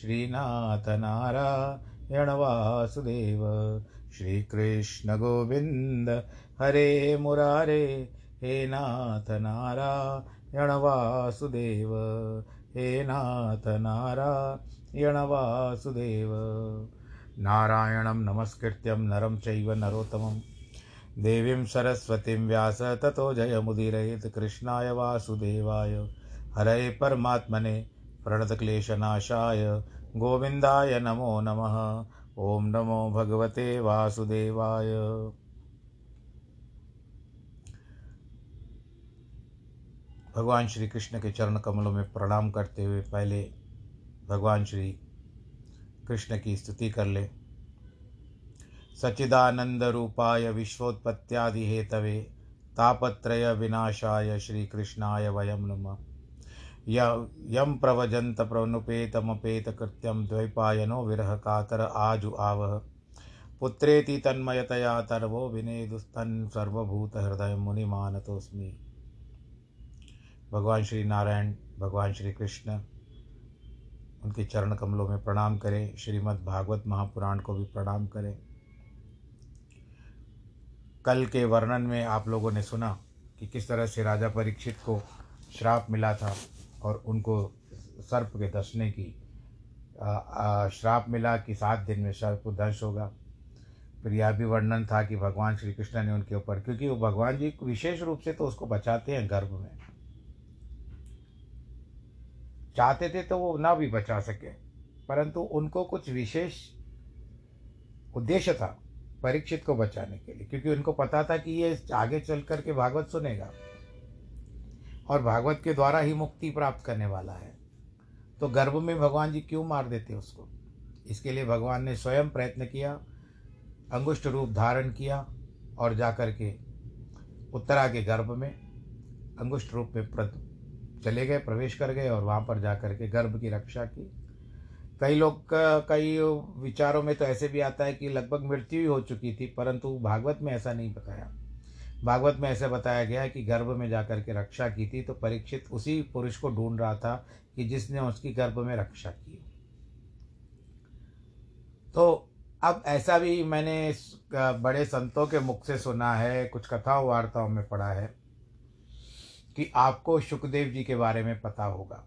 श्रीनाथ नारायण वासुदेव श्रीकृष्ण गोविन्द हरे मुरारे, हे नाथ नारायण वासुदेव, हे नाथ नारायण वासुदेव। नारायणं नमस्कृत्यं नरं चैव नरोत्तमं। देवीं सरस्वतीं व्यास ततो जयमुदीरयेत् कृष्णाय वासुदेवाय। हरे परमात्मने प्रणतक्लेशनाशाय गोविन्दाय नमो नमः। ॐ नमो भगवते वासुदेवाय। भगवान श्री कृष्ण के चरण कमलों में प्रणाम करते हुए पहले भगवान श्री कृष्ण की स्तुति कर ले। सच्चिदानंद रूपाय विश्वोत्पत्त्यादि हेतवे तापत्रय विनाशाय श्री कृष्णाय वयं नमः। यं प्रवजन्त प्रनुपेतमपेत कृत्यं द्वैपायनो विरह कातर आजु आवह। पुत्रेति तन्मयतया तर्वो विनेदुस्तन् सर्वभूतहृदय मुनिमानतोऽस्मि। भगवान श्री नारायण भगवान श्री कृष्ण उनके चरण कमलों में प्रणाम करें। श्रीमद् भागवत महापुराण को भी प्रणाम करें। कल के वर्णन में आप लोगों ने सुना कि किस तरह से राजा परीक्षित को श्राप मिला था। और उनको सर्प के दसने की श्राप मिला कि सात दिन में सर्प दंश होगा। फिर यह भी वर्णन था कि भगवान श्री कृष्ण ने उनके ऊपर, क्योंकि वो भगवान जी विशेष रूप से तो उसको बचाते हैं गर्भ में। चाहते थे तो वो ना भी बचा सके, परंतु उनको कुछ विशेष उद्देश्य था परीक्षित को बचाने के लिए, क्योंकि उनको पता था कि ये आगे चल करके भागवत सुनेगा। और भागवत के द्वारा ही मुक्ति प्राप्त करने वाला है। तो गर्भ में भगवान जी क्यों मार देते उसको? इसके लिए भगवान ने स्वयं प्रयत्न किया अंगुष्ठ रूप धारण किया और जाकर के उत्तरा के गर्भ में अंगुष्ठ रूप में चले गए, प्रवेश कर गए और वहाँ पर जाकर के गर्भ की रक्षा की। कई लोग कई विचारों में तो ऐसे भी आता है कि लगभग मृत्यु ही हो चुकी थी, परंतु भागवत में ऐसा नहीं बताया। भागवत में ऐसे बताया गया है कि गर्भ में जाकर के रक्षा की थी तो परीक्षित उसी पुरुष को ढूंढ रहा था कि जिसने उसकी गर्भ में रक्षा की तो अब ऐसा भी मैंने बड़े संतों के मुख से सुना है, कुछ कथाओं वार्ताओं में पढ़ा है, कि आपको सुखदेव जी के बारे में पता होगा।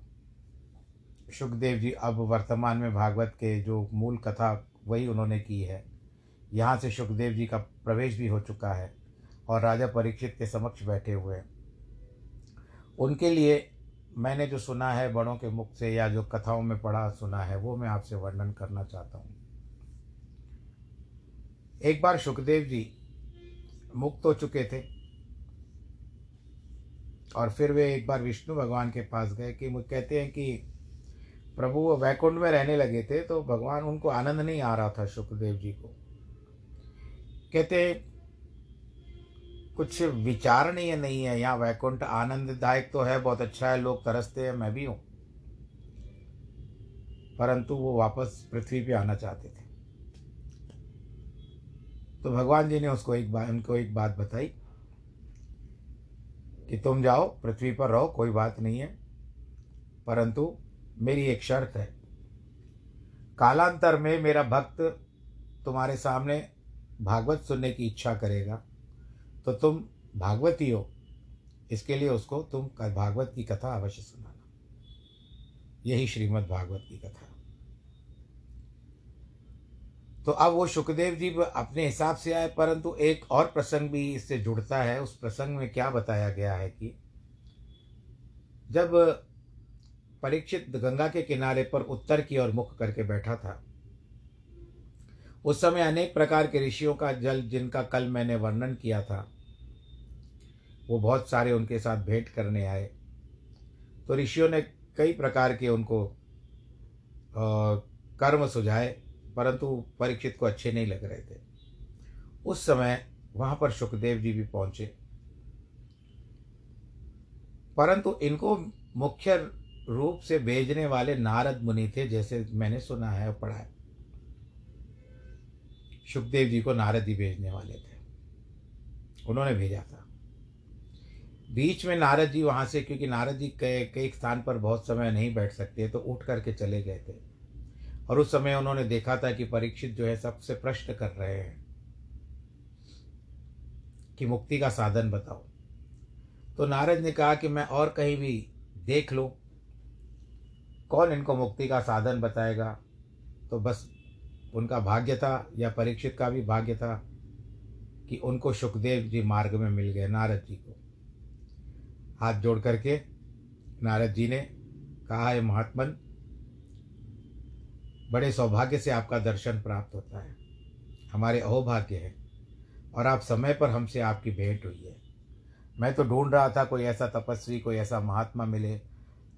सुखदेव जी अब वर्तमान में भागवत के जो मूल कथा वही उन्होंने की है। यहाँ से सुखदेव जी का प्रवेश भी हो चुका है। और राजा परीक्षित के समक्ष बैठे हुए हैं। उनके लिए मैंने जो सुना है बड़ों के मुख से या जो कथाओं में पढ़ा सुना है, वो मैं आपसे वर्णन करना चाहता हूँ। एक बार सुखदेव जी मुक्त हो चुके थे और फिर वे एक बार विष्णु भगवान के पास गए कि मुझे कहते हैं कि प्रभु वैकुंठ में रहने लगे थे तो भगवान, उनको आनंद नहीं आ रहा था सुखदेव जी को। कहते कुछ विचारणीय नहीं है यहाँ वैकुंठ आनंददायक तो है, बहुत अच्छा है, लोग तरसते हैं, मैं भी हूँ। परंतु वो वापस पृथ्वी पे आना चाहते थे। तो भगवान जी ने उसको एक बात उनको एक बात बताई कि तुम जाओ, पृथ्वी पर रहो, कोई बात नहीं है। परंतु मेरी एक शर्त है। कालांतर में मेरा भक्त तुम्हारे सामने भागवत सुनने की इच्छा करेगा। तो तुम भागवती हो। इसके लिए उसको तुम भागवत की कथा अवश्य सुनाना। यही श्रीमद् भागवत की कथा। तो अब वो सुखदेव जी अपने हिसाब से आए, परंतु एक और प्रसंग भी इससे जुड़ता है। उस प्रसंग में क्या बताया गया है कि जब परीक्षित गंगा के किनारे पर उत्तर की ओर मुख करके बैठा था उस समय अनेक प्रकार के ऋषियों का जल जिनका कल मैंने वर्णन किया था, वो बहुत सारे उनके साथ भेंट करने आए। तो ऋषियों ने कई प्रकार के उनको कर्म सुझाए, परंतु परीक्षित को अच्छे नहीं लग रहे थे। उस समय वहाँ पर सुखदेव जी भी पहुँचे। परंतु इनको मुख्य रूप से भेजने वाले नारद मुनि थे, जैसे मैंने सुना है पढ़ा है। सुखदेव जी को नारद जी भेजने वाले थे। उन्होंने भेजा था। बीच में नारद जी वहाँ से, क्योंकि नारद जी कई स्थान पर बहुत समय नहीं बैठ सकते तो उठ करके चले गए थे। और उस समय उन्होंने देखा था कि परीक्षित जो है सबसे प्रश्न कर रहे हैं कि मुक्ति का साधन बताओ। तो नारद ने कहा कि मैं और कहीं भी देख लूँ, कौन इनको मुक्ति का साधन बताएगा? तो बस उनका भाग्य था या परीक्षित का भी भाग्य था कि उनको सुखदेव जी मार्ग में मिल गए नारद जी को। हाथ जोड़ करके नारद जी ने कहा, है महात्मन, बड़े सौभाग्य से आपका दर्शन प्राप्त होता है। हमारे अहोभाग्य है और आप समय पर हमसे आपकी भेंट हुई है। मैं तो ढूंढ रहा था कोई ऐसा तपस्वी, कोई ऐसा महात्मा मिले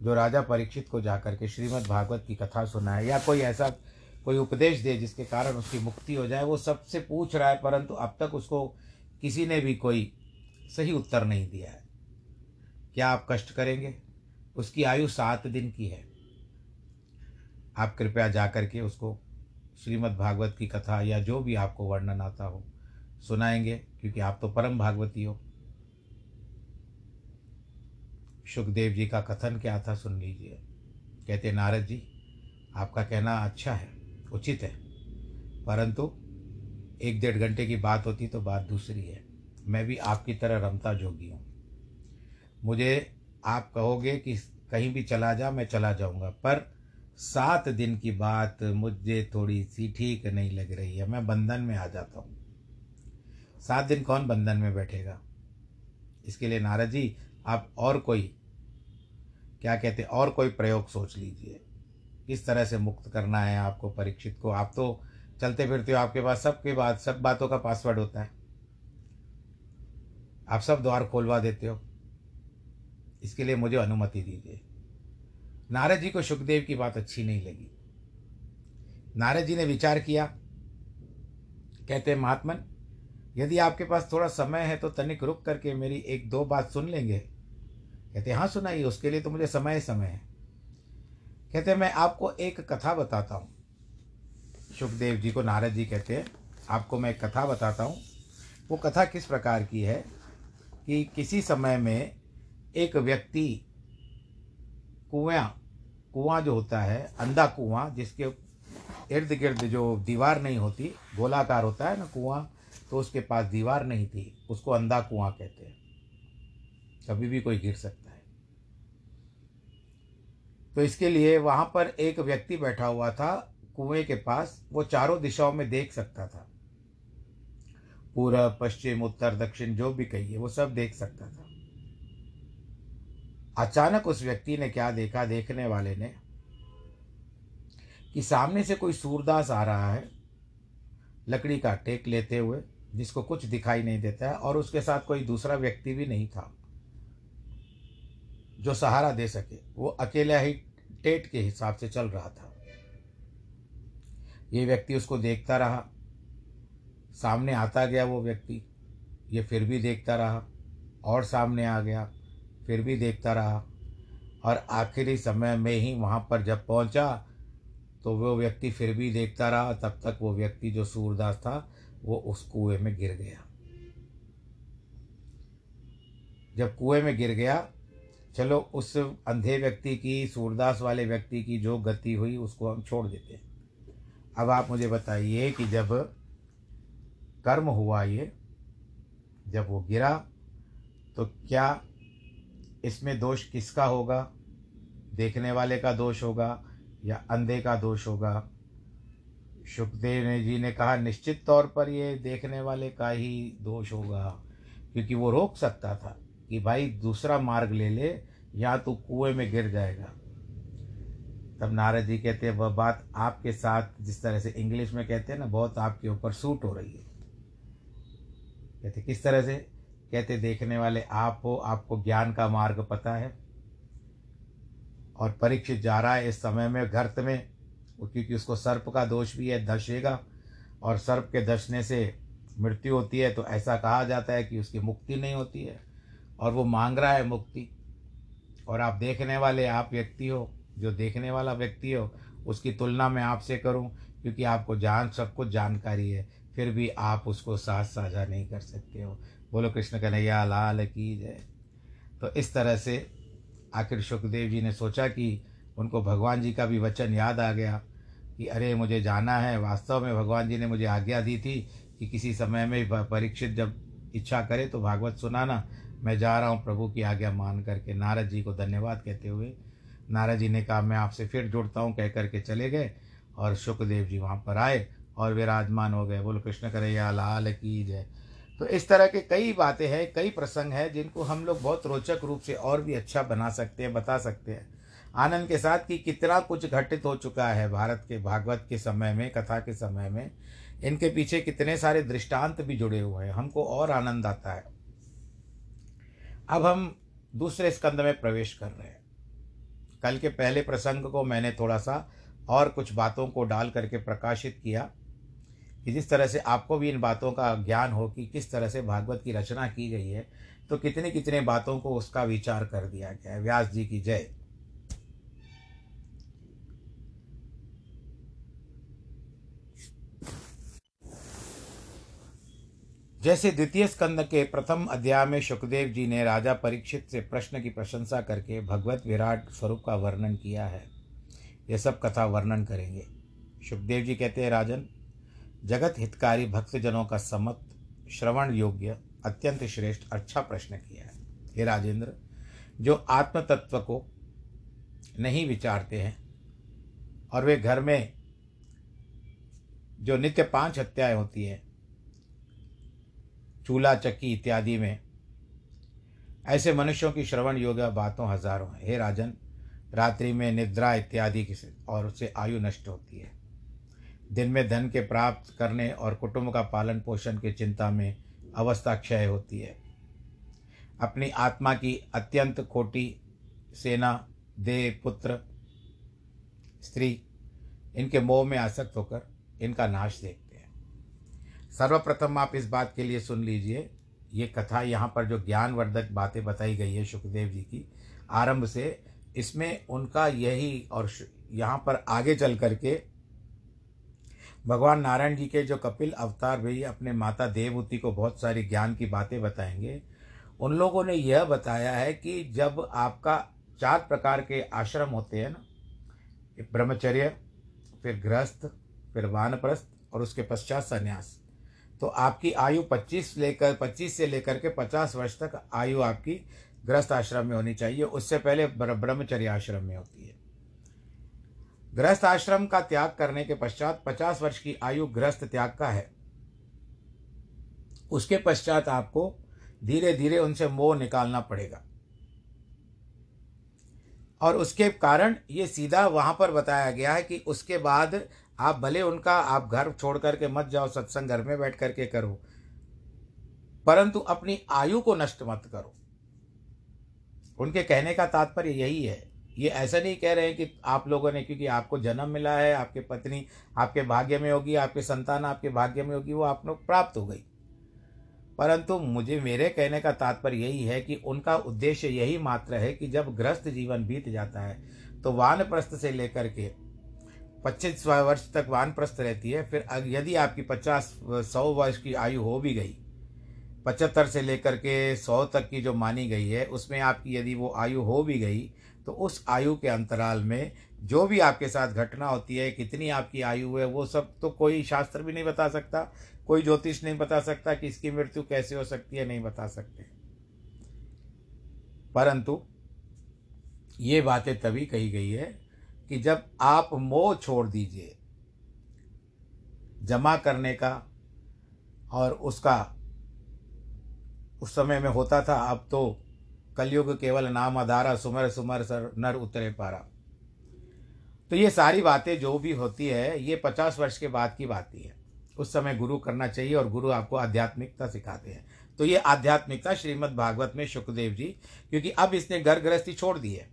जो राजा परीक्षित को जाकर के श्रीमद् भागवत की कथा सुनाए या कोई ऐसा कोई उपदेश दे जिसके कारण उसकी मुक्ति हो जाए, वो सबसे पूछ रहा है, परंतु अब तक उसको किसी ने भी कोई सही उत्तर नहीं दिया है। क्या आप कष्ट करेंगे? उसकी आयु सात दिन की है। आप कृपया जा कर के उसको श्रीमद् भागवत की कथा या जो भी आपको वर्णन आता हो, सुनाएँगे, क्योंकि आप तो परम भागवती हो। सुखदेव जी का कथन क्या था, सुन लीजिए। कहते नारद जी, आपका कहना अच्छा है। उचित है। परंतु एक डेढ़ घंटे की बात होती तो बात दूसरी है। मैं भी आपकी तरह रमता जोगी हूँ। मुझे आप कहोगे कि कहीं भी चला जा, मैं चला जाऊँगा, पर सात दिन की बात मुझे थोड़ी सी ठीक नहीं लग रही है। मैं बंधन में आ जाता हूँ। सात दिन कौन बंधन में बैठेगा? इसके लिए नारद जी आप और कोई, क्या कहते, और कोई प्रयोग सोच लीजिए। किस तरह से मुक्त करना है आपको परीक्षित को? आप तो चलते फिरते हो, आपके पास सबके बाद, सब बातों का पासवर्ड होता है। आप सब द्वार खोलवा देते हो। इसके लिए मुझे अनुमति दीजिए। नारद जी को सुखदेव की बात अच्छी नहीं लगी। नारद जी ने विचार किया। कहते महात्मन, यदि आपके पास थोड़ा समय है तो तनिक रुक करके मेरी एक दो बात सुन लेंगे। कहते हाँ सुनाइए, उसके लिए तो मुझे समय समय है। कहते हैं, मैं आपको एक कथा बताता हूँ। सुखदेव जी को नारद जी कहते हैं, आपको मैं एक कथा बताता हूँ। वो कथा किस प्रकार की है कि किसी समय में एक व्यक्ति कुआँ कुआँ जो होता है, अंधा कुआँ, जिसके इर्द गिर्द जो दीवार नहीं होती, गोलाकार होता है ना कुआँ तो उसके पास दीवार नहीं थी, उसको अंधा कुआँ कहते हैं। कभी भी कोई गिर सकता तो इसके लिए वहाँ पर एक व्यक्ति बैठा हुआ था कुएँ के पास, वो चारों दिशाओं में देख सकता था। पूर्व पश्चिम, उत्तर, दक्षिण, जो भी कहिए, वो सब देख सकता था। अचानक उस व्यक्ति ने क्या देखा देखने वाले ने? कि सामने से कोई सूरदास आ रहा है, लकड़ी का टेक लेते हुए, जिसको कुछ दिखाई नहीं देता है, और उसके साथ कोई दूसरा व्यक्ति भी नहीं था। जो सहारा दे सके, वो अकेला ही टेट के हिसाब से चल रहा था। ये व्यक्ति उसको देखता रहा। सामने आता गया वो व्यक्ति, ये फिर भी देखता रहा, और सामने आ गया, फिर भी देखता रहा। और आखिरी समय में ही वहाँ पर जब पहुँचा तो वो व्यक्ति फिर भी देखता रहा। तब तक वो व्यक्ति जो सूरदास था, वो उस कुएँ में गिर गया। जब कुएँ में गिर गया चलो उस अंधे व्यक्ति की, सूरदास वाले व्यक्ति की जो गति हुई, उसको हम छोड़ देते हैं। अब आप मुझे बताइए कि जब कर्म हुआ ये, जब वो गिरा तो क्या इसमें दोष किसका होगा? देखने वाले का दोष होगा या अंधे का दोष होगा? सुखदेव ने जी ने कहा, निश्चित तौर पर ये देखने वाले का ही दोष होगा, क्योंकि वो रोक सकता था। कि भाई दूसरा मार्ग ले ले, या तू कुएँ में गिर जाएगा। तब नारद जी कहते हैं, वह बात आपके साथ जिस तरह से इंग्लिश में कहते हैं ना, बहुत आपके ऊपर सूट हो रही है। कहते, किस तरह से? कहते, देखने वाले आप हो, आपको ज्ञान का मार्ग पता है और परीक्षित जा रहा है इस समय में, गर्त में क्योंकि उसको सर्प का दोष भी है दशेगा और सर्प के दशने से मृत्यु होती है तो ऐसा कहा जाता है कि उसकी मुक्ति नहीं होती है। और वो मांग रहा है मुक्ति। और आप देखने वाले आप व्यक्ति हो, जो देखने वाला व्यक्ति हो, उसकी तुलना मैं आपसे करूँ, क्योंकि आपको जान, सब कुछ जानकारी है, फिर भी आप उसको साथ साझा नहीं कर सकते हो। बोलो, कृष्ण कन्हैया, लाल की जय। तो इस तरह से आखिर सुखदेव जी ने सोचा कि उनको भगवान जी का भी वचन याद आ गया कि अरे, मुझे जाना है। वास्तव में भगवान जी ने मुझे आज्ञा दी थी कि किसी समय में परीक्षित जब इच्छा करे तो भागवत सुनाना। मैं जा रहा हूँ प्रभु की आज्ञा मान करके। नारद जी को धन्यवाद कहते हुए, नारद जी ने कहा, मैं आपसे फिर जुड़ता हूँ, कह करके चले गए और सुखदेव जी वहाँ पर आए और विराजमान हो गए। बोलो, कृष्ण करैया लाल की जय। तो इस तरह के कई बातें हैं, कई प्रसंग हैं, जिनको हम लोग बहुत रोचक रूप से और भी अच्छा बना सकते हैं, बता सकते हैं। आनंद के साथ कि कितना कुछ घटित हो चुका है भारत के, भागवत के समय में, कथा के समय में, इनके पीछे कितने सारे दृष्टांत भी जुड़े हुए हैं। हमको और आनंद आता है। अब हम दूसरे स्कंद में प्रवेश कर रहे हैं। कल के पहले प्रसंग को मैंने थोड़ा सा और कुछ बातों को डाल करके प्रकाशित किया कि जिस तरह से आपको भी इन बातों का ज्ञान हो कि किस तरह से भागवत की रचना की गई है तो कितने कितने बातों को उसका विचार कर दिया गया है। व्यास जी की जय। जैसे द्वितीय स्कंद के प्रथम अध्याय में सुखदेव जी ने राजा परीक्षित से प्रश्न की प्रशंसा करके भगवत विराट स्वरूप का वर्णन किया है। यह सब कथा वर्णन करेंगे। सुखदेव जी कहते हैं, राजन, जगत हितकारी भक्तजनों का सम्मत, श्रवण योग्य, अत्यंत श्रेष्ठ अच्छा प्रश्न किया है। हे राजेंद्र, जो आत्म तत्व को नहीं विचारते हैं और वे घर में जो नित्य पाँच हत्याएँ होती हैं चूल्हा, चक्की इत्यादि में। ऐसे मनुष्यों की श्रवण योग्य बातों हज़ारों हैं। हे राजन, रात्रि में निद्रा इत्यादि की और उससे आयु नष्ट होती है। दिन में धन के प्राप्त करने और कुटुंब का पालन पोषण की चिंता में अवस्था क्षय होती है। अपनी आत्मा की अत्यंत खोटी सेना, देह, पुत्र, स्त्री, इनके मोह में आसक्त होकर इनका नाश देखते हैं सर्वप्रथम आप इस बात के लिए सुन लीजिए। ये कथा यहाँ पर जो ज्ञानवर्धक बातें बताई गई है सुखदेव जी की, आरंभ से, इसमें उनका यही और यहाँ पर आगे चल करके भगवान नारायण जी के जो कपिल अवतार भी अपने माता देवहूति को बहुत सारी ज्ञान की बातें बताएँगे, उन लोगों ने यह बताया है कि जब आपका चार प्रकार के आश्रम होते हैं ना, ब्रह्मचर्य, फिर गृहस्थ, फिर वानप्रस्थ और उसके पश्चात संन्यास तो आपकी आयु 25 लेकर 25 से लेकर के 50 वर्ष तक आयु आपकी ग्रस्त आश्रम में होनी चाहिए। उससे पहले ब्रह्मचर्य आश्रम में होती है। ग्रस्त आश्रम का त्याग करने के पश्चात पचास वर्ष की आयु ग्रस्त त्याग का है। उसके पश्चात आपको धीरे धीरे उनसे मोह निकालना पड़ेगा। और उसके कारण ये सीधा वहाँ पर बताया गया है कि उसके बाद आप भले उनका आप घर छोड़ करके मत जाओ, सत्संग घर में बैठ करके करो, परंतु अपनी आयु को नष्ट मत करो। उनके कहने का तात्पर्य यही है। ये ऐसा नहीं कह रहे हैं कि आप लोगों ने, क्योंकि आपको जन्म मिला है, आपके पत्नी आपके भाग्य में होगी, आपके संतान आपके भाग्य में होगी, वो आप लोग प्राप्त हो गई। परंतु मुझे, मेरे कहने का तात्पर्य यही है कि उनका उद्देश्य यही मात्र है कि जब ग्रस्त जीवन बीत जाता है तो वानप्रस्थ से लेकर के पच्चीस वर्ष तक वानप्रस्थ रहती है, फिर यदि आपकी पचास सौ वर्ष की आयु हो भी गई, पचहत्तर से लेकर के सौ तक की जो मानी गई है, उसमें आपकी यदि वो आयु हो भी गई तो उस आयु के अंतराल में जो भी आपके साथ घटना होती है, कितनी आपकी आयु है, वो सब तो कोई शास्त्र भी नहीं बता सकता, कोई ज्योतिष नहीं बता सकता कि इसकी मृत्यु कैसे हो सकती है, नहीं बता सकते। परंतु ये बातें तभी कही गई है कि जब आप मोह छोड़ दीजिए, जमा करने का, और उसका, उस समय में होता था, अब तो कलयुग केवल नाम अधारा, सुमर सुमर, सर, नर उतरे पारा। तो ये सारी बातें जो भी होती है, ये पचास वर्ष के बाद की बात है उस समय गुरु करना चाहिए, और गुरु आपको आध्यात्मिकता सिखाते हैं। तो ये आध्यात्मिकता श्रीमद् भागवत में सुखदेव जी, क्योंकि अब इसने घर गृहस्थी छोड़ दी है।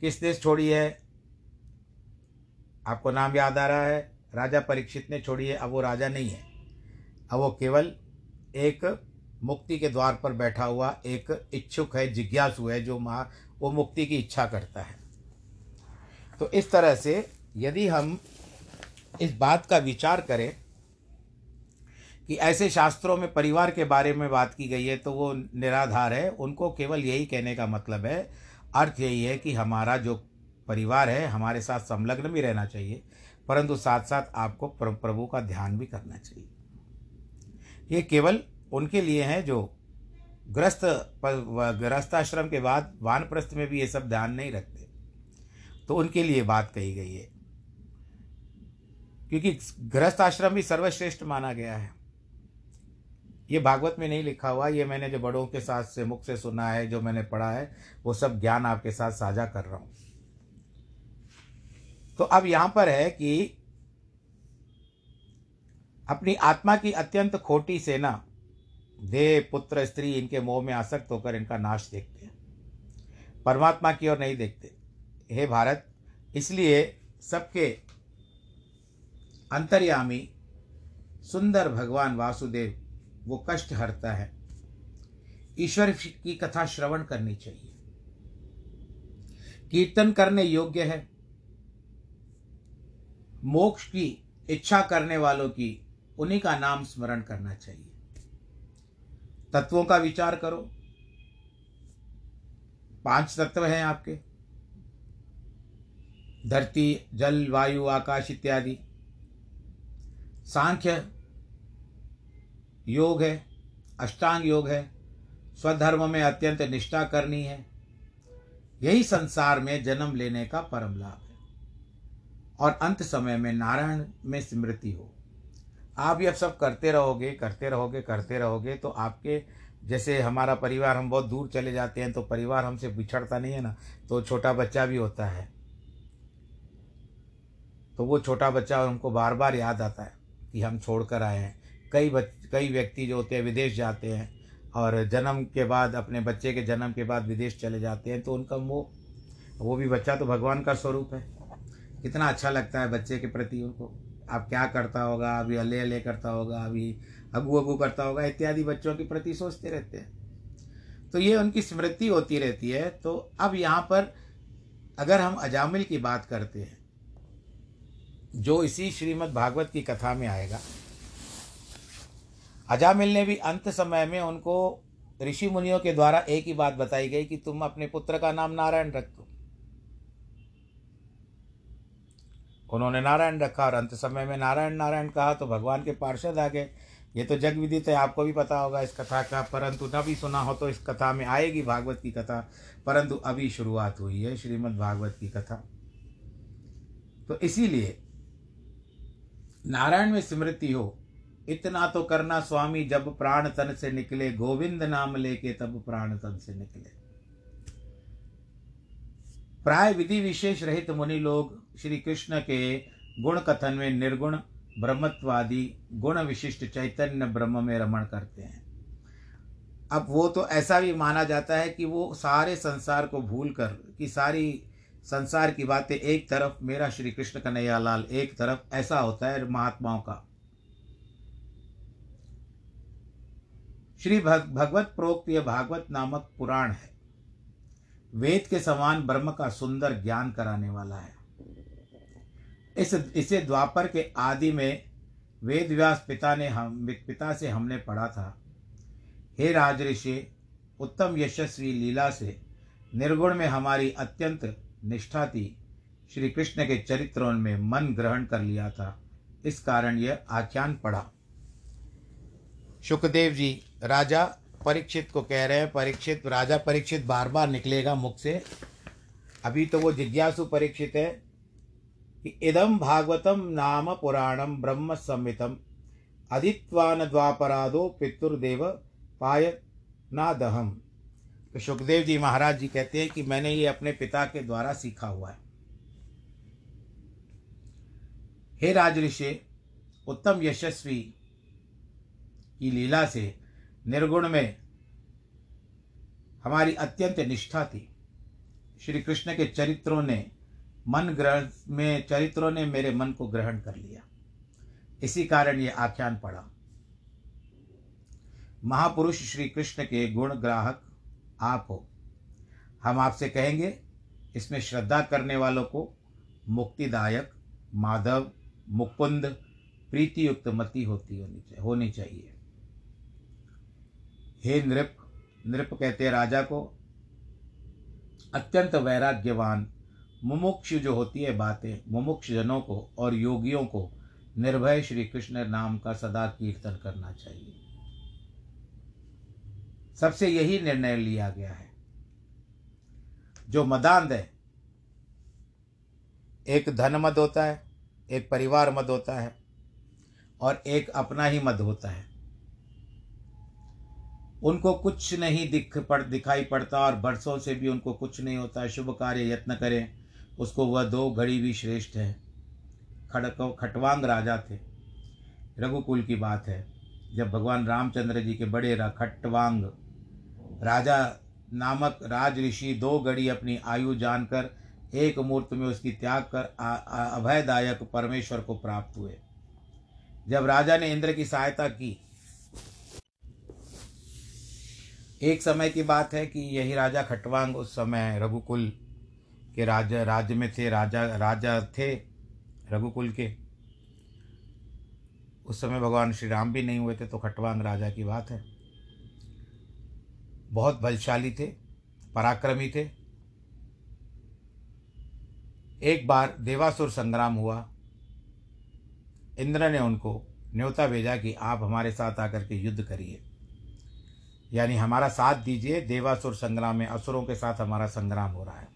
किसने छोड़ी है? आपको नाम याद आ रहा है, राजा परीक्षित ने छोड़ी है, अब वो राजा नहीं है। अब वो केवल एक मुक्ति के द्वार पर बैठा हुआ, एक इच्छुक है, जिज्ञासु है, जो माँ वो मुक्ति की इच्छा करता है। तो इस तरह से यदि हम इस बात का विचार करें कि ऐसे शास्त्रों में परिवार के बारे में बात की गई है तो वो निराधार है। उनको केवल यही कहने का मतलब है अर्थ यही है कि हमारा जो परिवार है, हमारे साथ संलग्न भी रहना चाहिए, परंतु साथ साथ आपको प्रभु का ध्यान भी करना चाहिए। ये केवल उनके लिए हैं जो ग्रस्त ग्रस्ताश्रम के बाद वानप्रस्थ में भी ये सब ध्यान नहीं रखते। तो उनके लिए बात कही गई है। क्योंकि गृहस्थ आश्रम भी सर्वश्रेष्ठ माना गया है। ये भागवत में नहीं लिखा हुआ, ये मैंने जो बड़ों के साथ से मुख से सुना है, जो मैंने पढ़ा है, वो सब ज्ञान आपके साथ साझा कर रहा हूँ। तो अब यहाँ पर है कि अपनी आत्मा की अत्यंत खोटी सेना देह पुत्र, स्त्री, इनके मोह में आसक्त होकर इनका नाश देखते हैं। परमात्मा की ओर नहीं देखते। हे भारत, इसलिए सबके अंतर्यामी सुंदर भगवान वासुदेव वो कष्ट हरता है। ईश्वर की कथा श्रवण करनी चाहिए। कीर्तन करने योग्य है। मोक्ष की इच्छा करने वालों की, उन्हीं का नाम स्मरण करना चाहिए। तत्वों का विचार करो। पाँच तत्व हैं आपके। धरती, जल, वायु, आकाश इत्यादि। सांख्य योग है, अष्टांग योग है, स्वधर्म में अत्यंत निष्ठा करनी है। यही संसार में जन्म लेने का परम लाभ है। और अंत समय में नारायण में स्मृति हो। आप ये सब करते रहोगे करते रहोगे करते रहोगे तो आपके जैसे हमारा परिवार, हम बहुत दूर चले जाते हैं तो परिवार हमसे बिछड़ता नहीं है ना तो छोटा बच्चा भी होता है। तो वो छोटा बच्चा हमको बार बार याद आता है कि हम छोड़ कर आए हैं। कई बच, कई व्यक्ति जो होते हैं विदेश जाते हैं और जन्म के बाद, अपने बच्चे के जन्म के बाद विदेश चले जाते हैं तो उनका वो वो भी बच्चा तो भगवान का स्वरूप है। कितना अच्छा लगता है बच्चे के प्रति उनको। अब क्या करता होगा, अभी अले अले करता होगा, अभी अगू अगू करता होगा, इत्यादि बच्चों के प्रति सोचते रहते हैं। तो ये उनकी स्मृति होती रहती है। तो अब यहाँ पर अगर हम अजामिल की बात करते हैं, जो इसी श्रीमद् भागवत की कथा में आएगा अजामिल ने भी अंत समय में उनको ऋषि मुनियों के द्वारा एक ही बात बताई गई कि तुम अपने पुत्र का नाम नारायण रख। दो उन्होंने नारायण रखा और अंत समय में नारायण नारायण कहा तो भगवान के पार्षद आ गए। ये तो जग विदित है, आपको भी पता होगा इस कथा का। परंतु न भी सुना हो तो इस कथा में आएगी भागवत की कथा। परंतु अभी शुरुआत हुई है श्रीमद् भागवत की कथा। तो इसीलिए नारायण में स्मृति हो इतना तो करना स्वामी जब प्राण तन से निकले, गोविंद नाम लेके तब प्राण तन से निकले। प्राय विधि विशेष रहित मुनि लोग श्री कृष्ण के गुण कथन में निर्गुण, ब्रह्मत्वादि गुण विशिष्ट चैतन्य ब्रह्म में रमण करते हैं। अब वो तो ऐसा भी माना जाता है कि वो सारे संसार को भूल कर, कि सारी संसार की बातें एक तरफ़, मेरा श्री कृष्ण कन्हैया लाल एक तरफ़, ऐसा होता है महात्माओं का। श्री भग, भगवत प्रोक्त यह भागवत नामक पुराण है। वेद के समान ब्रह्म का सुंदर ज्ञान कराने वाला है। इस इसे द्वापर के आदि में वेद व्यास पिता ने हम पिता से हमने पढ़ा था। हे राजऋषि उत्तम यशस्वी लीला से निर्गुण में हमारी अत्यंत निष्ठा थी। श्री कृष्ण के चरित्रों में मन ग्रहण कर लिया था। इस कारण यह आख्यान पढ़ा। सुखदेव जी राजा परीक्षित को कह रहे हैं, परीक्षित, राजा परीक्षित बार बार निकलेगा मुख से। अभी तो वो जिज्ञासु परीक्षित है कि इदम भागवतम नाम पुराणम ब्रह्म संहितम अदित्वान द्वापराधो पितुर्देव पाय नादहम। तो सुखदेव जी महाराज जी कहते हैं कि मैंने ये अपने पिता के द्वारा सीखा हुआ है। हे राजऋषि, उत्तम यशस्वी की लीला से निर्गुण में हमारी अत्यंत निष्ठा थी। श्री कृष्ण के चरित्रों ने मन ग्रहण में, चरित्रों ने मेरे मन को ग्रहण कर लिया। इसी कारण ये आख्यान पढ़ा। महापुरुष श्री कृष्ण के गुण ग्राहक आप हो। हम आपसे कहेंगे, इसमें श्रद्धा करने वालों को मुक्तिदायक, माधव, मुकुंद, प्रीतियुक्त मति होती होनी चाहिए होनी चाहिए। हे नृप नृप कहते राजा को, अत्यंत वैराग्यवान, मुमुक्ष जो होती है बातें, मुमुक्ष जनों को और योगियों को निर्भय श्री कृष्ण नाम का सदा कीर्तन करना चाहिए। सबसे यही निर्णय लिया गया है। जो मदांध है, एक धन मद होता है, एक परिवार मद होता है और एक अपना ही मद होता है। उनको कुछ नहीं दिख पड़, दिखाई पड़ता और बरसों से भी उनको कुछ नहीं होता। शुभ कार्य यत्न करें, उसको वह दो घड़ी भी श्रेष्ठ है। खड़क, खटवांग राजा थे। रघुकुल की बात है, जब भगवान रामचंद्र जी के बड़े खटवांग राजा नामक राज ऋषि दो घड़ी अपनी आयु जानकर एक मूर्त में उसकी त्याग कर अभयदायक परमेश्वर को प्राप्त हुए। जब राजा ने इंद्र की सहायता की एक समय की बात है कि यही राजा खटवांग उस समय रघुकुल के राजा, राज्य में थे, राजा राजा थे रघुकुल के। उस समय भगवान श्री राम भी नहीं हुए थे तो खटवांग राजा की बात है। बहुत बलशाली थे, पराक्रमी थे। एक बार देवासुर संग्राम हुआ। इंद्र ने उनको, न्योता भेजा कि आप हमारे साथ आकर के युद्ध करिए। यानी हमारा साथ दीजिए, देवासुर संग्राम में असुरों के साथ हमारा संग्राम हो रहा है।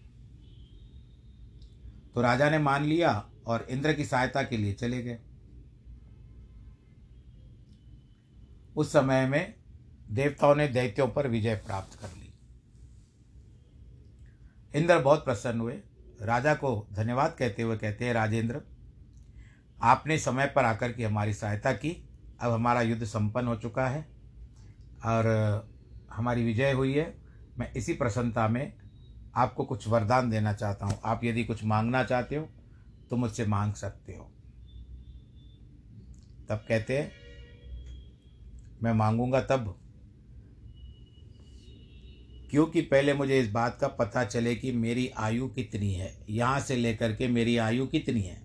तो राजा ने मान लिया और इंद्र की सहायता के लिए चले गए। उस समय में देवताओं ने दैत्यों पर विजय प्राप्त कर ली। इंद्र बहुत प्रसन्न हुए। राजा को धन्यवाद कहते हुए कहते हैं, राजेंद्र, आपने समय पर आकर के हमारी सहायता की। अब हमारा युद्ध संपन्न हो चुका है। और हमारी विजय हुई है। मैं इसी प्रसन्नता में आपको कुछ वरदान देना चाहता हूँ। आप यदि कुछ मांगना चाहते हो तो मुझसे मांग सकते हो। तब कहते हैं, मैं मांगूँगा तब, क्योंकि पहले मुझे इस बात का पता चले कि मेरी आयु कितनी है। यहाँ से लेकर के मेरी आयु कितनी है।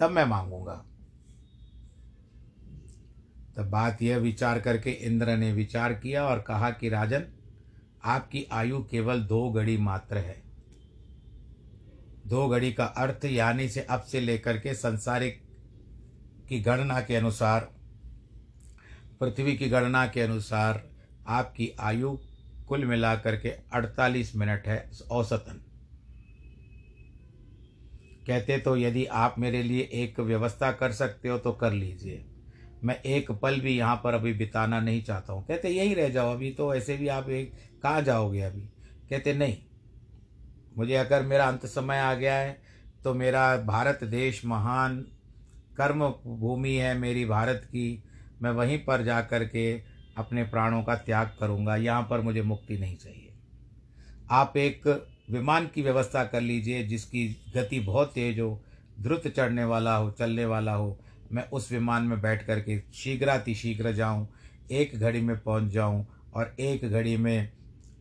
तब मैं मांगूँगा। तब बात यह विचार करके इंद्र ने विचार किया और कहा कि राजन, आपकी आयु केवल दो घड़ी मात्र है। दो घड़ी का अर्थ यानी से अब से लेकर के संसारिक की गणना के अनुसार, पृथ्वी की गणना के अनुसार आपकी आयु कुल मिलाकर के अड़तालीस मिनट है औसतन। कहते तो यदि आप मेरे लिए एक व्यवस्था कर सकते हो तो कर लीजिए। मैं एक पल भी यहाँ पर अभी बिताना नहीं चाहता हूँ। कहते, यही रह जाओ, अभी तो ऐसे भी आप एक, कहाँ जाओगे अभी? कहते, नहीं, मुझे अगर मेरा अंत समय आ गया है तो मेरा भारत देश महान कर्म भूमि है मेरी भारत की। मैं वहीं पर जा कर के अपने प्राणों का त्याग करूँगा। यहाँ पर मुझे मुक्ति नहीं चाहिए। आप एक विमान की व्यवस्था कर लीजिए, जिसकी गति बहुत तेज हो, द्रुत चढ़ने वाला हो, चलने वाला हो। मैं उस विमान में बैठ कर के शीघ्राति शीघ्र जाऊँ, एक घड़ी में पहुँच जाऊँ और एक घड़ी में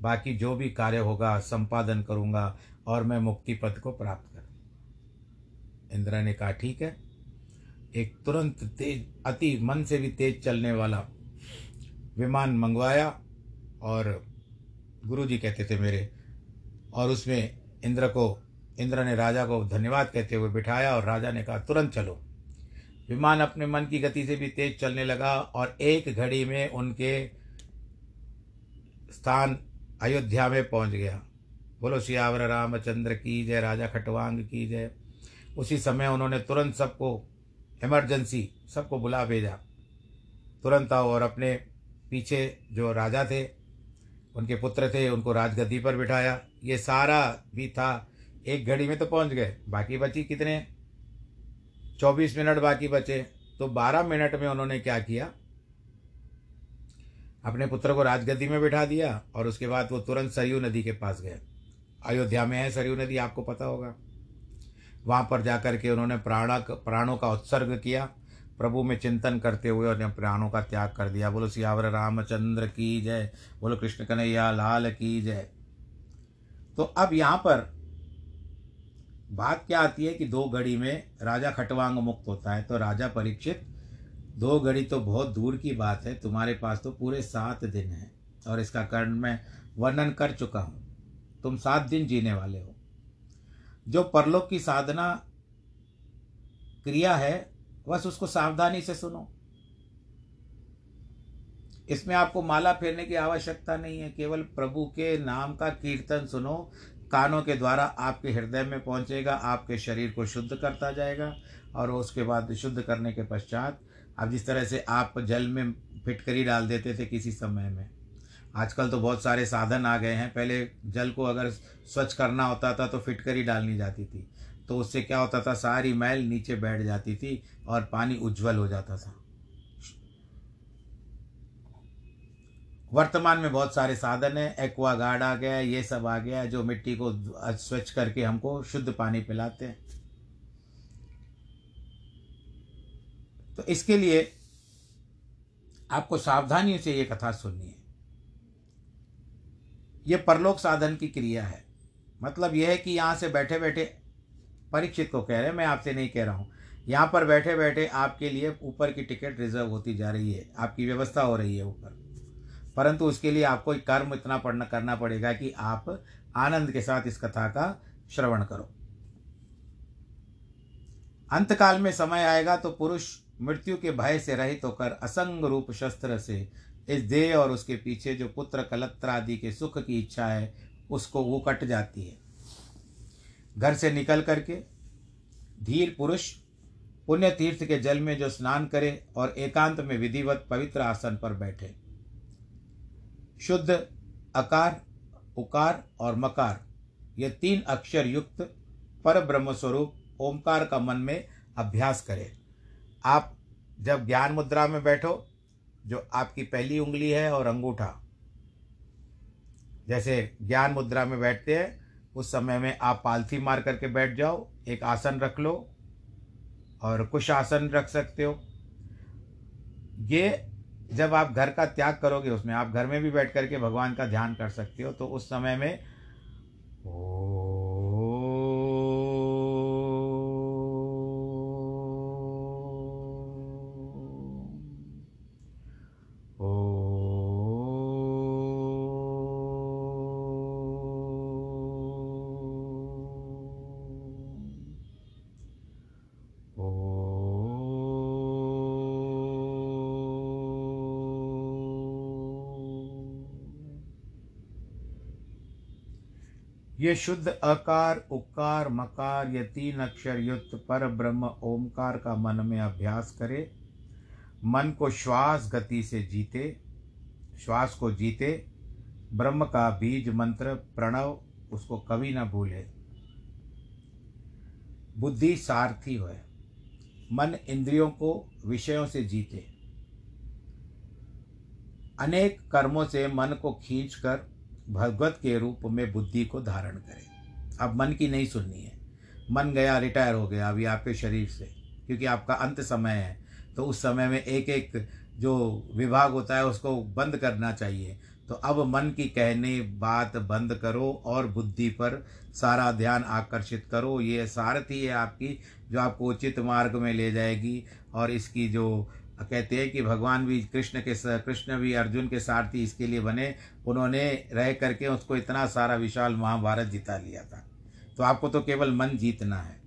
बाकी जो भी कार्य होगा संपादन करूँगा और मैं मुक्ति पद को प्राप्त करूँ इंदिरा ने कहा, ठीक है। एक तुरंत तेज, अति मन से भी तेज चलने वाला विमान मंगवाया और गुरु जी कहते थे मेरे, और उसमें इंद्र को, इंद्र ने राजा को धन्यवाद कहते हुए बिठाया और राजा ने कहा, तुरंत चलो। विमान अपने मन की गति से भी तेज चलने लगा और एक घड़ी में उनके स्थान अयोध्या में पहुँच गया। बोलो, सियावर, रामचंद्र की जय, राजा खटवांग की जय। उसी समय उन्होंने तुरंत सबको इमरजेंसी सबको बुला भेजा। तुरंत आओ और अपने पीछे जो राजा थे, उनके पुत्र थे, उनको राजगद्दी पर बिठाया। ये सारा भी था, एक घड़ी में तो पहुँच गए। बाकी बची कितने? चौबीस मिनट बाकी बचे तो बारह मिनट में उन्होंने क्या किया? अपने पुत्र को राजगद्दी में बिठा दिया और उसके बाद वो तुरंत सरयू नदी के पास गए। अयोध्या में है सरयू नदी, आपको पता होगा। वहाँ पर जाकर के उन्होंने प्राणा प्राणों का उत्सर्ग किया। प्रभु में चिंतन करते हुए और प्राणों का त्याग कर दिया। बोलो, सियावर रामचंद्र की जय। बोलो, कृष्ण कन्हैया, लाल की जय। तो अब यहाँ पर बात क्या आती है कि दो घड़ी में राजा खटवांग मुक्त होता है तो राजा परीक्षित, दो घड़ी तो बहुत दूर की बात है, तुम्हारे पास तो पूरे सात दिन है, और इसका कर्ण मैं वर्णन कर चुका हूँ। तुम सात दिन जीने वाले हो। जो परलोक की साधना क्रिया है, बस उसको सावधानी से सुनो। इसमें आपको माला फेरने की आवश्यकता नहीं है, केवल प्रभु के नाम का कीर्तन सुनो कानों के द्वारा आपके हृदय में पहुंचेगा, आपके शरीर को शुद्ध करता जाएगा और उसके बाद शुद्ध करने के पश्चात अब जिस तरह से आप जल में फिटकरी डाल देते थे किसी समय में, आजकल तो बहुत सारे साधन आ गए हैं। पहले जल को अगर स्वच्छ करना होता था तो फिटकरी डालनी जाती थी तो उससे क्या होता था, सारी मैल नीचे बैठ जाती थी और पानी उज्जवल हो जाता था। वर्तमान में बहुत सारे साधन हैं, एक्वा गार्ड आ गया, ये सब आ गया, जो मिट्टी को स्वच्छ करके हमको शुद्ध पानी पिलाते हैं। तो इसके लिए आपको सावधानी से ये कथा सुननी है। ये परलोक साधन की क्रिया है। मतलब यह है कि यहाँ से बैठे बैठे परीक्षित को कह रहे हैं, मैं आपसे नहीं कह रहा हूँ। यहाँ पर बैठे बैठे आपके लिए ऊपर की टिकट रिज़र्व होती जा रही है, आपकी व्यवस्था हो रही है ऊपर। परंतु उसके लिए आपको एक कर्म इतना पढ़ना, करना पड़ेगा कि आप आनंद के साथ इस कथा का श्रवण करो। अंतकाल में समय आएगा तो पुरुष मृत्यु के भय से रहित तो होकर असंग रूप शस्त्र से इस देह और उसके पीछे जो पुत्र कलत्र आदि के सुख की इच्छा है, उसको वो कट जाती है। घर से निकल करके धीर पुरुष पुण्य तीर्थ के जल में जो स्नान करे और एकांत में विधिवत पवित्र आसन पर बैठे। शुद्ध, अकार, उकार और मकार। ये तीन अक्षर युक्त पर ब्रह्म स्वरूप ओंकार का मन में अभ्यास करें। आप जब ज्ञान मुद्रा में बैठो, जो आपकी पहली उंगली है और अंगूठा, जैसे ज्ञान मुद्रा में बैठते हैं, उस समय में आप पालथी मार करके बैठ जाओ, एक आसन रख लो और कुछ आसन रख सकते हो। ये जब आप घर का त्याग करोगे उसमें, आप घर में भी बैठ करके भगवान का ध्यान कर सकते हो तो उस समय में ओ ये शुद्ध अकार, उकार, मकार, ये तीन अक्षर युक्त पर ब्रह्म ओमकार का मन में अभ्यास करे, मन को श्वास गति से जीते, श्वास को जीते, ब्रह्म का बीज मंत्र, प्रणव, उसको कभी न भूले। बुद्धि सारथी हो मन इंद्रियों को विषयों से जीते। अनेक कर्मों से मन को खींचकर भगवत के रूप में बुद्धि को धारण करें। अब मन की नहीं सुननी है। मन गया, रिटायर हो गया अभी आपके शरीर से, क्योंकि आपका अंत समय है। तो उस समय में एक एक जो विभाग होता है उसको बंद करना चाहिए। तो अब मन की कहने बात बंद करो और बुद्धि पर सारा ध्यान आकर्षित करो। ये सारथी है आपकी, जो आपको उचित मार्ग में ले जाएगी और इसकी जो कहते हैं कि भगवान भी कृष्ण के कृष्ण भी अर्जुन के सारथी इसके लिए बने। उन्होंने रह करके उसको इतना सारा विशाल महाभारत जिता लिया था। तो आपको तो केवल मन जीतना है।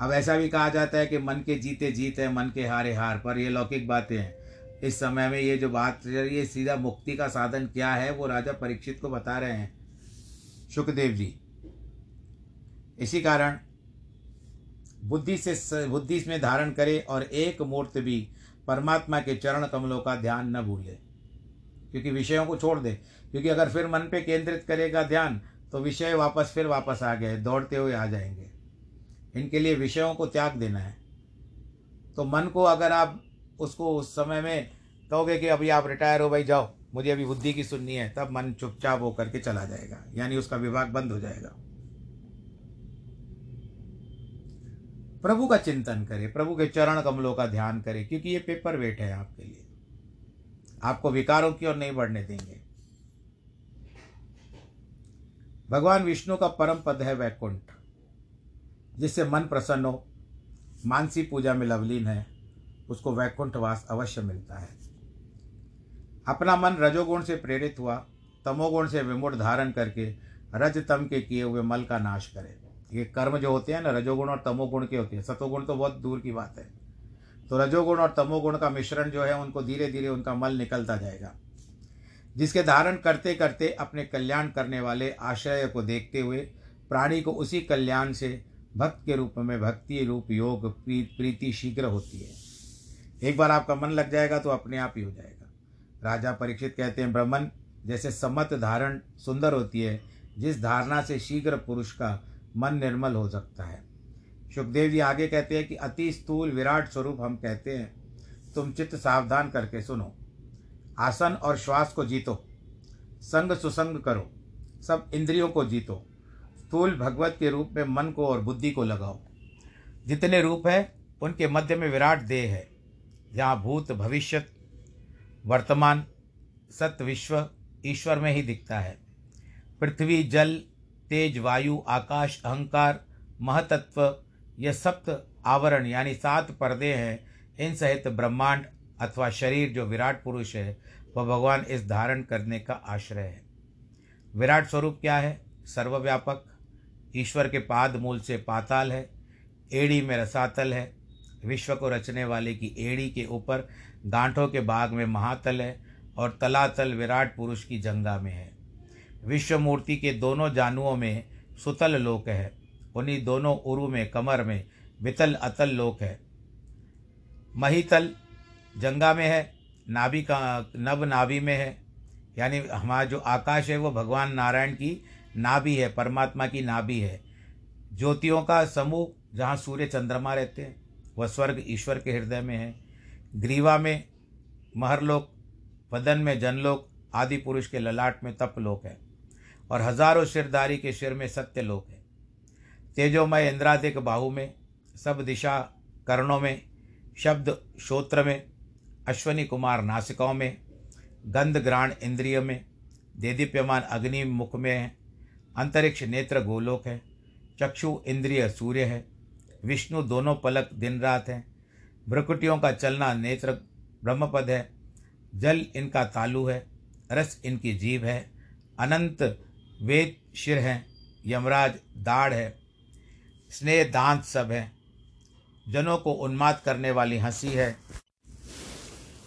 अब ऐसा भी कहा जाता है कि मन के जीते जीत है, मन के हारे हार पर। ये लौकिक बातें हैं। इस समय में ये जो बात, ये सीधा मुक्ति का साधन क्या है, वो राजा परीक्षित को बता रहे हैं। सुखदेव जी, इसी कारण बुद्धि से बुद्धि इसमें धारण करे और एक मूर्त भी परमात्मा के चरण कमलों का ध्यान न भूले। क्योंकि विषयों को छोड़ दे। क्योंकि अगर फिर मन पे केंद्रित करेगा ध्यान तो विषय वापस फिर वापस आ गए, दौड़ते हुए आ जाएँगे। इनके लिए विषयों को त्याग देना है। तो मन को अगर आप उसको उस समय में कहोगे कि अभी आप रिटायर हो, भाई जाओ, मुझे अभी बुद्धि की सुननी है, तब मन चुपचाप होकर के चला जाएगा। यानी उसका विभाग बंद हो जाएगा। प्रभु का चिंतन करें, प्रभु के चरण कमलों का ध्यान करें, क्योंकि ये पेपर वेट है आपके लिए। आपको विकारों की ओर नहीं बढ़ने देंगे। भगवान विष्णु का परम पद है वैकुंठ, जिससे मन प्रसन्न हो, मानसी पूजा में लवलीन है, उसको वैकुंठ वास अवश्य मिलता है। अपना मन रजोगुण से प्रेरित हुआ, तमोगुण से विमुड़ धारण करके रज तम के किए हुए मल का नाश करे। ये कर्म जो होते हैं ना, रजोगुण और तमोगुण के होते हैं। सतोगुण तो बहुत दूर की बात है। तो रजोगुण और तमोगुण का मिश्रण जो है, उनको धीरे धीरे उनका मल निकलता जाएगा। जिसके धारण करते करते अपने कल्याण करने वाले आश्रय को देखते हुए, प्राणी को उसी कल्याण से भक्त के रूप में भक्ति रूप योग प्रीति शीघ्र होती है। एक बार आपका मन लग जाएगा तो अपने आप ही हो जाएगा। राजा परीक्षित कहते हैं, ब्राह्मण, जैसे सम्मत धारण सुंदर होती है, जिस धारणा से शीघ्र पुरुष का मन निर्मल हो सकता है। सुखदेव जी आगे कहते हैं कि अति स्थूल विराट स्वरूप हम कहते हैं। तुम चित्त सावधान करके सुनो। आसन और श्वास को जीतो। संग सुसंग करो। सब इंद्रियों को जीतो। स्थूल भगवत के रूप में मन को और बुद्धि को लगाओ। जितने रूप है, उनके मध्य में विराट देह है। जहाँ भूत, भविष्य, वर्तमान, सत्य, विश्व, ईश्वर में ही दिखता है। पृथ्वी, जल तेज वायु, आकाश, अहंकार, महतत्व यह सप्त आवरण, यानी सात पर्दे हैं, इन सहित ब्रह्मांड अथवा शरीर जो विराट पुरुष है, वह भगवान इस धारण करने का आश्रय है। विराट स्वरूप क्या है? सर्वव्यापक। ईश्वर के पाद मूल से पाताल है, एड़ी में रसातल है, विश्व को रचने वाले की एड़ी के ऊपर, गांठों के बाग में महातल है, और तलातल विराट पुरुष की जंगा में है। विश्व मूर्ति के दोनों जानुओं में सुतल लोक है। उन्हीं दोनों उरु में कमर में वितल अतल लोक है। महीतल जंगा में है, नाभि का नभ नाभि में है। यानी हमारा जो आकाश है वो भगवान नारायण की नाभि है, परमात्मा की नाभि है। ज्योतियों का समूह जहाँ सूर्य चंद्रमा रहते हैं, वह स्वर्ग ईश्वर के हृदय में है। ग्रीवा में महरलोक, वदन में जनलोक, आदि पुरुष के ललाट में तपलोक है। और हज़ारों सिरदारी के सिर में सत्य लोक है। तेजोमय इंद्रादिक बाहु में, सब दिशा कर्णों में, शब्द श्रोत्र में, अश्वनी कुमार नासिकाओं में, गंध ग्राण इंद्रिय में, देदीप्यमान अग्नि मुख में है, अंतरिक्ष नेत्र गोलोक है, चक्षु इंद्रिय सूर्य है, विष्णु दोनों पलक दिन रात है, भ्रकुटियों का चलना नेत्र ब्रह्मपद है, जल इनका तालु है, रस इनकी जीव है, अनंत वेद शिर हैं, यमराज दाढ़ है, स्नेह दांत सब है, जनों को उन्माद करने वाली हँसी है।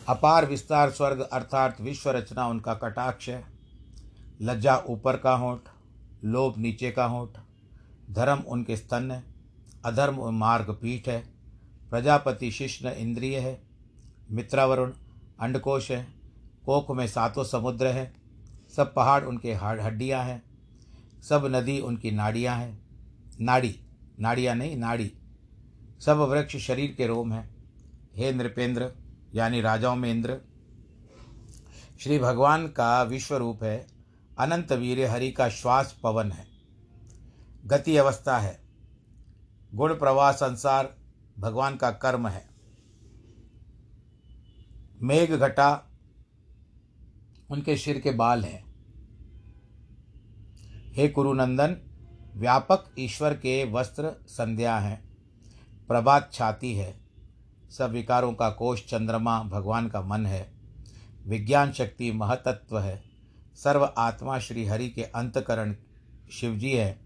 अपार विस्तार स्वर्ग अर्थात विश्व रचना उनका कटाक्ष है। लज्जा ऊपर का होठ, लोभ नीचे का होठ, धर्म उनके स्तन है, अधर्म मार्ग पीठ है। प्रजापति शिष्ण इंद्रिय है, मित्रावरुण अंडकोश है, कोख में सातों समुद्र है सब पहाड़ उनके हड्डियाँ हैं, सब नदी उनकी नाड़ियाँ हैं। नाड़ी, नाड़ियाँ नहीं, नाड़ी। सब वृक्ष शरीर के रोम हैं। हे नृपेंद्र, यानी राजाओं में इंद्र, श्री भगवान का विश्व रूप है, अनंत वीर हरि का श्वास पवन है। गति अवस्था है। गुण प्रवाह संसार भगवान का कर्म है। मेघ घटा उनके सिर के बाल हैं। हे कुरुनंदन, व्यापक ईश्वर के वस्त्र संध्या हैं। प्रभात छाती है। सब विकारों का कोष चंद्रमा भगवान का मन है। विज्ञान शक्ति महतत्व है। सर्व आत्मा श्री हरि के अंतकरण शिवजी है।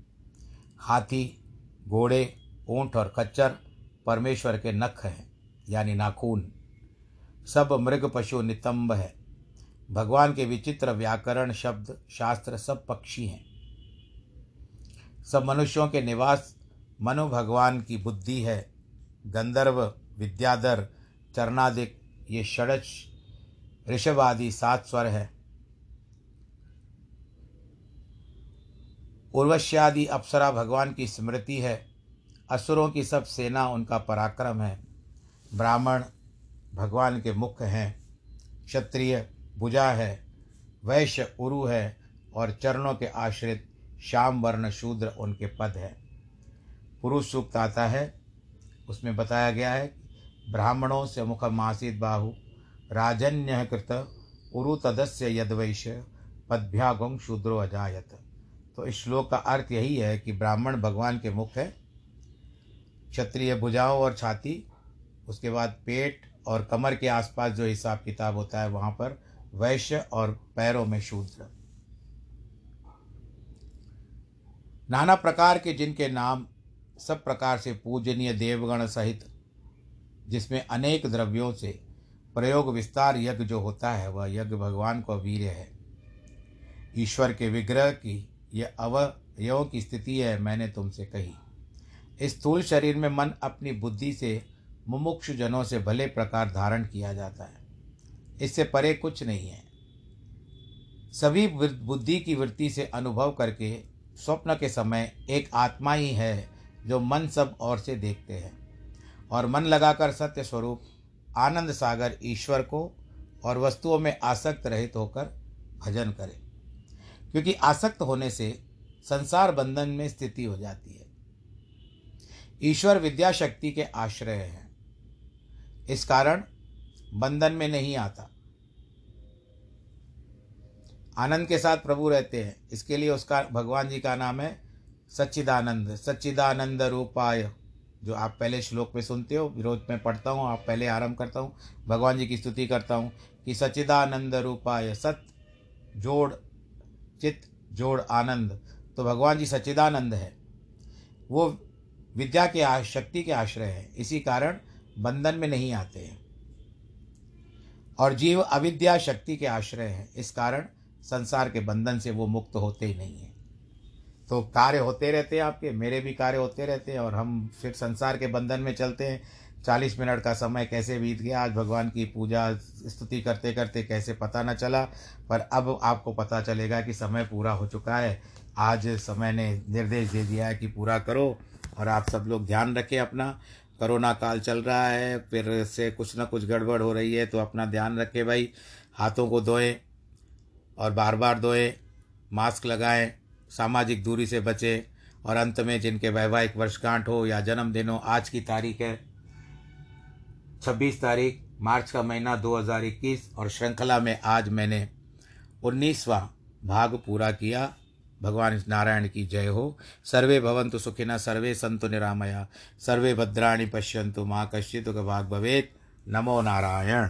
हाथी, घोड़े, ऊँट और खच्चर परमेश्वर के नख हैं, यानी नाखून। सब मृग पशु नितंब है। भगवान के विचित्र व्याकरण, शब्द, शास्त्र सब पक्षी हैं। सब मनुष्यों के निवास मनु भगवान की बुद्धि है। गंधर्व, विद्याधर, चरणादिक, ये षडश ऋषभ आदि सात स्वर है। उर्वश्यादि अप्सरा भगवान की स्मृति है। असुरों की सब सेना उनका पराक्रम है। ब्राह्मण भगवान के मुख हैं। क्षत्रिय भुजा है, वैश्य उरु है और चरणों के आश्रित श्याम वर्ण शूद्र उनके पद है। पुरुष सूक्त आता है। उसमें बताया गया है ब्राह्मणों से मुख मासित बाहु, राजन्य कृत, उरु तदस्य यदवैश्य पदभ्यागुंग शूद्रो अजायत। तो इस श्लोक का अर्थ यही है कि ब्राह्मण भगवान के मुख है। क्षत्रिय भुजाओं और छाती, उसके बाद पेट और कमर के आसपास जो हिसाब किताब होता है वहाँ पर वैश्य और पैरों में शूद्र। नाना प्रकार के जिनके नाम, सब प्रकार से पूजनीय देवगण सहित, जिसमें अनेक द्रव्यों से प्रयोग विस्तार यज्ञ जो होता है, वह यज्ञ भगवान को वीर है। ईश्वर के विग्रह की यह अवयवों की स्थिति है, मैंने तुमसे कही। इस स्थूल शरीर में मन अपनी बुद्धि से मुमुक्षु जनों से भले प्रकार धारण किया जाता है। इससे परे कुछ नहीं है। सभी बुद्धि की वृत्ति से अनुभव करके स्वप्न के समय एक आत्मा ही है जो मन सब और से देखते हैं और मन लगाकर सत्य स्वरूप, आनंद सागर ईश्वर को और वस्तुओं में आसक्त रहित होकर भजन करें। क्योंकि आसक्त होने से संसार बंधन में स्थिति हो जाती है। ईश्वर विद्या शक्ति के आश्रय हैं। इस कारण बंधन में नहीं आता। आनंद के साथ प्रभु रहते हैं। इसके लिए उसका, भगवान जी का नाम है सच्चिदानंद सच्चिदानंद रूपाय, जो आप पहले श्लोक में सुनते हो, विरोध में पढ़ता हूँ, आप पहले आरंभ करता हूँ, भगवान जी की स्तुति करता हूँ कि सच्चिदानंद रूपाय, सत, जोड़, चित, जोड़, आनंद। तो भगवान जी सच्चिदानंद है। वो विद्या के शक्ति के आश्रय है। इसी कारण बंधन में नहीं आते हैं। और जीव अविद्या शक्ति के आश्रय है। इस कारण संसार के बंधन से वो मुक्त होते ही नहीं हैं। तो कार्य होते रहते हैं आपके, मेरे भी कार्य होते रहते हैं और हम फिर संसार के बंधन में चलते हैं। चालीस मिनट का समय कैसे बीत गया? आज भगवान की पूजा, स्तुति करते करते कैसे पता न चला? पर अब आपको पता चलेगा कि समय पूरा हो चुका है। आज समय ने निर्देश दे दिया है कि पूरा करो और आप सब लोग ध्यान रखें अपना। करोना काल चल रहा है, फिर से कुछ ना कुछ गड़बड़ हो रही है तो अपना ध्यान रखें भाई। हाथों को धोएँ और बार बार धोएँ, मास्क लगाएँ, सामाजिक दूरी से बचें और अंत में जिनके वैवाहिक वर्षगांठ हो या जन्मदिन हो, आज की तारीख है छब्बीस तारीख, मार्च का महीना 2021 और श्रृंखला में आज मैंने उन्नीसवां भाग पूरा किया। भगवान नारायण की जय हो। सर्वे भवन्तु सुखिनः सर्वे सन्तु निरामया। सर्वे भद्राणि पश्यन्तु माँ कश्चित् भाग भवेत्। नमो नारायण।